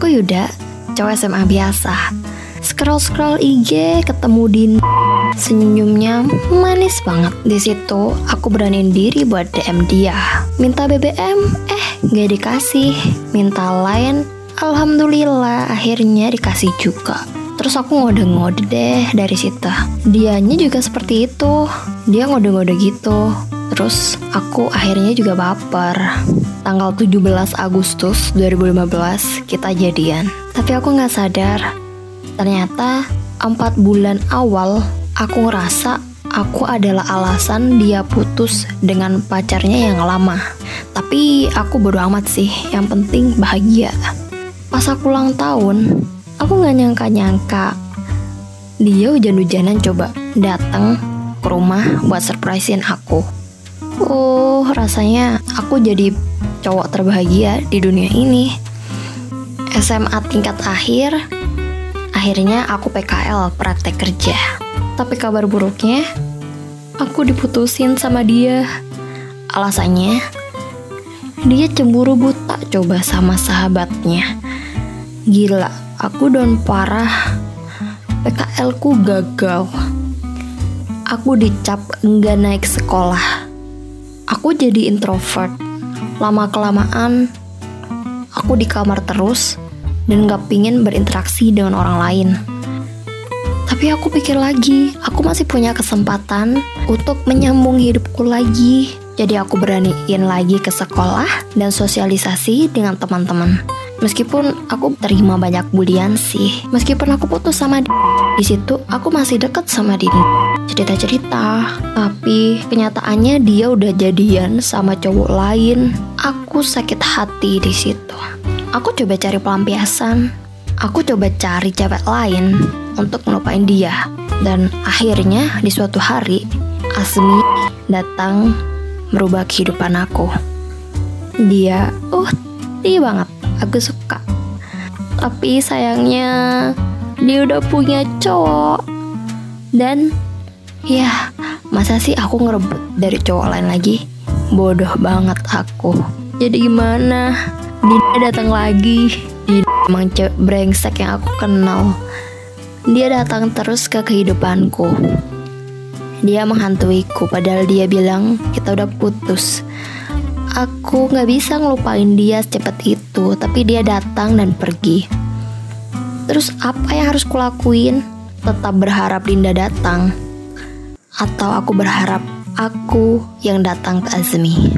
Aku Yuda, cowok SMA biasa. Scroll-scroll IG ketemu Din Senyumnya manis banget. Di situ aku beraniin diri buat DM dia. Minta BBM, eh gak dikasih. Minta lain, Alhamdulillah akhirnya dikasih juga. Terus aku ngode-ngode deh dari situ. Dianya juga seperti itu. Dia ngode-ngode gitu Terus aku akhirnya juga baper. Tanggal 17 Agustus 2015 kita jadian. Tapi aku gak sadar. Ternyata 4 bulan awal aku ngerasa aku adalah alasan dia putus dengan pacarnya yang lama. Tapi aku bodo amat sih, yang penting bahagia. Pas aku ulang tahun, aku gak nyangka-nyangka dia hujan-hujanan coba datang ke rumah buat surprisein aku. Oh, rasanya aku jadi cowok terbahagia di dunia ini. SMA tingkat akhir, akhirnya aku PKL praktek kerja. Tapi kabar buruknya, aku diputusin sama dia. Alasannya, dia cemburu buta coba sama sahabatnya. Gila, aku down parah. PKL ku gagal. Aku dicap enggak naik sekolah. Aku jadi introvert. Lama-kelamaan, aku di kamar terus dan gak pingin berinteraksi dengan orang lain. Tapi aku pikir lagi, aku masih punya kesempatan untuk menyambung hidupku lagi. Jadi aku beraniin lagi ke sekolah dan sosialisasi dengan teman-teman. Meskipun aku terima banyak bulian sih, meskipun aku putus sama dia, di situ aku masih deket sama dia. Cerita-cerita, tapi kenyataannya dia udah jadian sama cowok lain. Aku sakit hati di situ. Aku coba cari pelampiasan. Aku coba cari cewek lain untuk ngelupain dia. Dan akhirnya di suatu hari, Asmi datang merubah kehidupan aku. Dia, uh, banget aku suka. Tapi sayangnya dia udah punya cowok. Dan ya masa sih aku ngerebut dari cowok lain lagi? Bodoh banget aku. Jadi gimana? Dia datang lagi. Dia emang cewek brengsek yang aku kenal. Dia datang terus ke kehidupanku. Dia menghantuiku padahal dia bilang kita udah putus Aku gak bisa ngelupain dia secepat itu, tapi dia datang dan pergi. Terus apa yang harus kulakuin? Tetap berharap Dinda datang? Atau aku berharap aku yang datang ke Azmi?